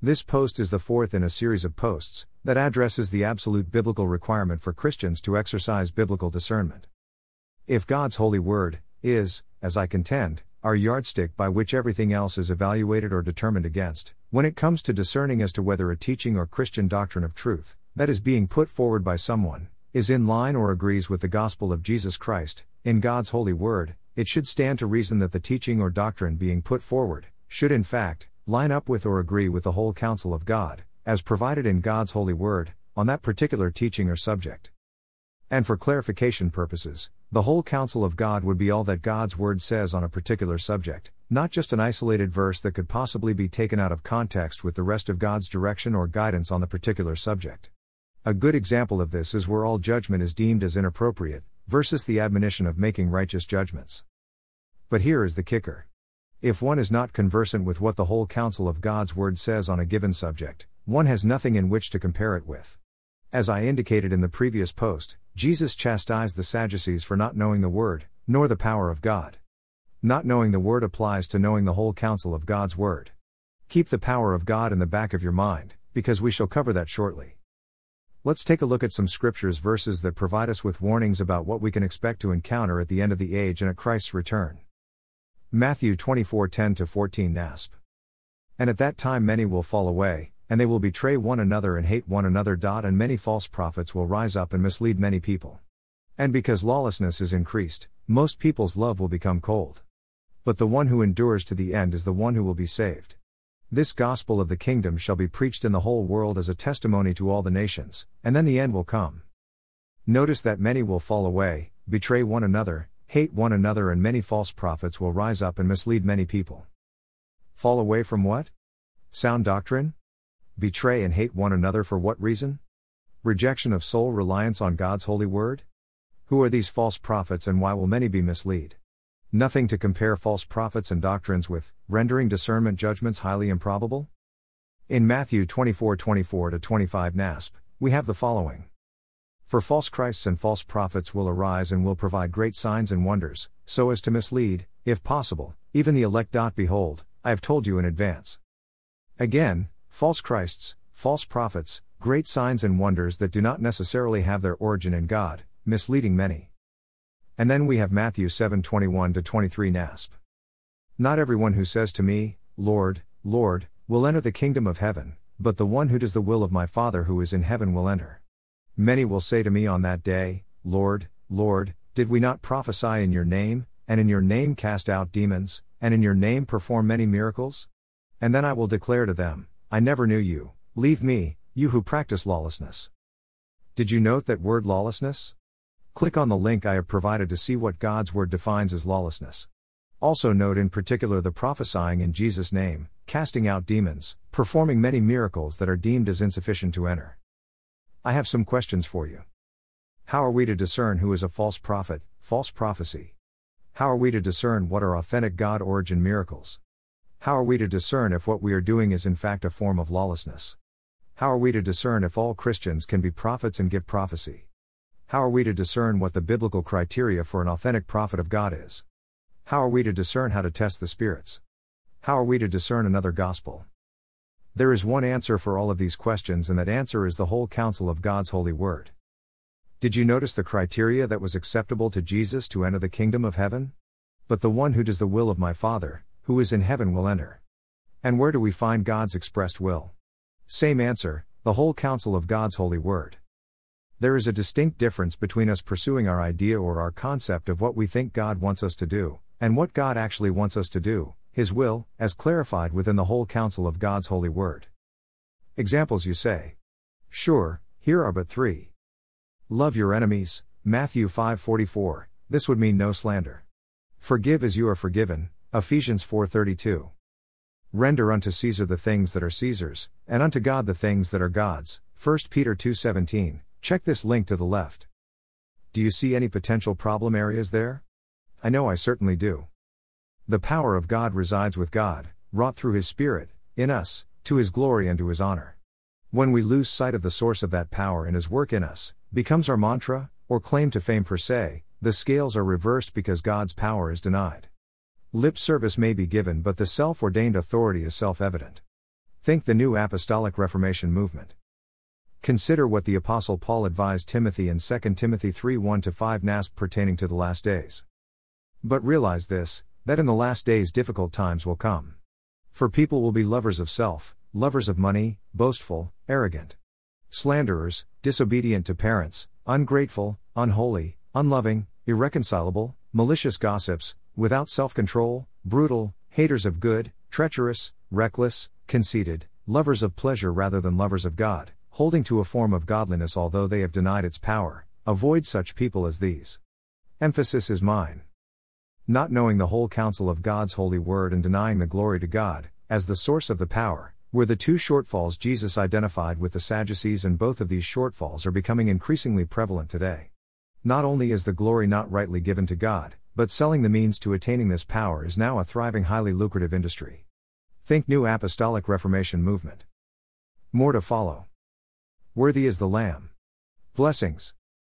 This post is the fourth in a series of posts that addresses the absolute biblical requirement for Christians to exercise biblical discernment. If God's holy word is, as I contend, our yardstick by which everything else is evaluated or determined against, when it comes to discerning as to whether a teaching or Christian doctrine of truth, that is being put forward by someone, is in line or agrees with the gospel of Jesus Christ, in God's holy word, it should stand to reason that the teaching or doctrine being put forward, should in fact, line up with or agree with the whole counsel of God, as provided in God's holy word, on that particular teaching or subject. And for clarification purposes, the whole counsel of God would be all that God's word says on a particular subject, not just an isolated verse that could possibly be taken out of context with the rest of God's direction or guidance on the particular subject. A good example of this is where all judgment is deemed as inappropriate, versus the admonition of making righteous judgments. But here is the kicker. If one is not conversant with what the whole counsel of God's Word says on a given subject, one has nothing in which to compare it with. As I indicated in the previous post, Jesus chastised the Sadducees for not knowing the Word, nor the power of God. Not knowing the Word applies to knowing the whole counsel of God's Word. Keep the power of God in the back of your mind, because we shall cover that shortly. Let's take a look at some scriptures verses that provide us with warnings about what we can expect to encounter at the end of the age and at Christ's return. Matthew 24:10 14 NASB. And at that time many will fall away, and they will betray one another and hate one another. And many false prophets will rise up and mislead many people. And because lawlessness is increased, most people's love will become cold. But the one who endures to the end is the one who will be saved. This gospel of the kingdom shall be preached in the whole world as a testimony to all the nations, and then the end will come. Notice that many will fall away, betray one another, hate one another, and many false prophets will rise up and mislead many people. Fall away from what? Sound doctrine? Betray and hate one another for what reason? Rejection of sole reliance on God's holy word? Who are these false prophets and why will many be misled? Nothing to compare false prophets and doctrines with, rendering discernment judgments highly improbable? In Matthew 24 24 25 NASB, we have the following. For false Christs and false prophets will arise and will provide great signs and wonders, so as to mislead, if possible, even the elect. Behold, I have told you in advance. Again, false Christs, false prophets, great signs and wonders that do not necessarily have their origin in God, misleading many. And then we have Matthew 7:21 to 23 NASB. Not everyone who says to me, Lord, Lord, will enter the kingdom of heaven, but the one who does the will of my Father who is in heaven will enter. Many will say to me on that day, Lord, Lord, did we not prophesy in your name, and in your name cast out demons, and in your name perform many miracles? And then I will declare to them, I never knew you, leave me, you who practice lawlessness. Did you note that word lawlessness? Click on the link I have provided to see what God's word defines as lawlessness. Also note in particular the prophesying in Jesus' name, casting out demons, performing many miracles that are deemed as insufficient to enter. I have some questions for you. How are we to discern who is a false prophet, false prophecy? How are we to discern what are authentic God origin miracles? How are we to discern if what we are doing is in fact a form of lawlessness? How are we to discern if all Christians can be prophets and give prophecy? How are we to discern what the biblical criteria for an authentic prophet of God is? How are we to discern how to test the spirits? How are we to discern another gospel? There is one answer for all of these questions, and that answer is the whole counsel of God's holy word. Did you notice the criteria that was acceptable to Jesus to enter the kingdom of heaven? But the one who does the will of my Father, who is in heaven, will enter. And where do we find God's expressed will? Same answer, the whole counsel of God's holy word. There is a distinct difference between us pursuing our idea or our concept of what we think God wants us to do, and what God actually wants us to do, his will, as clarified within the whole counsel of God's holy word. Examples you say. Sure, here are but three. Love your enemies, Matthew 5:44. This would mean no slander. Forgive as you are forgiven, Ephesians 4:32. Render unto Caesar the things that are Caesar's, and unto God the things that are God's, 1 Peter 2:17. Check this link to the left. Do you see any potential problem areas there? I know I certainly do. The power of God resides with God, wrought through His Spirit, in us, to His glory and to His honor. When we lose sight of the source of that power and His work in us, becomes our mantra, or claim to fame per se, the scales are reversed because God's power is denied. Lip service may be given, but the self ordained authority is self evident. Think the New Apostolic Reformation movement. Consider what the Apostle Paul advised Timothy in 2 Timothy 3 1 5 NASB pertaining to the last days. But realize this that in the last days difficult times will come. For people will be lovers of self, lovers of money, boastful, arrogant, slanderers, disobedient to parents, ungrateful, unholy, unloving, irreconcilable, malicious gossips, without self control, brutal, haters of good, treacherous, reckless, conceited, lovers of pleasure rather than lovers of God, holding to a form of godliness although they have denied its power. Avoid such people as these. Emphasis is mine. Not knowing the whole counsel of God's holy word and denying the glory to God, as the source of the power, were the two shortfalls Jesus identified with the Sadducees, and both of these shortfalls are becoming increasingly prevalent today. Not only is the glory not rightly given to God, but selling the means to attaining this power is now a thriving, highly lucrative industry. Think New Apostolic Reformation Movement. More to follow. Worthy is the Lamb. Blessings.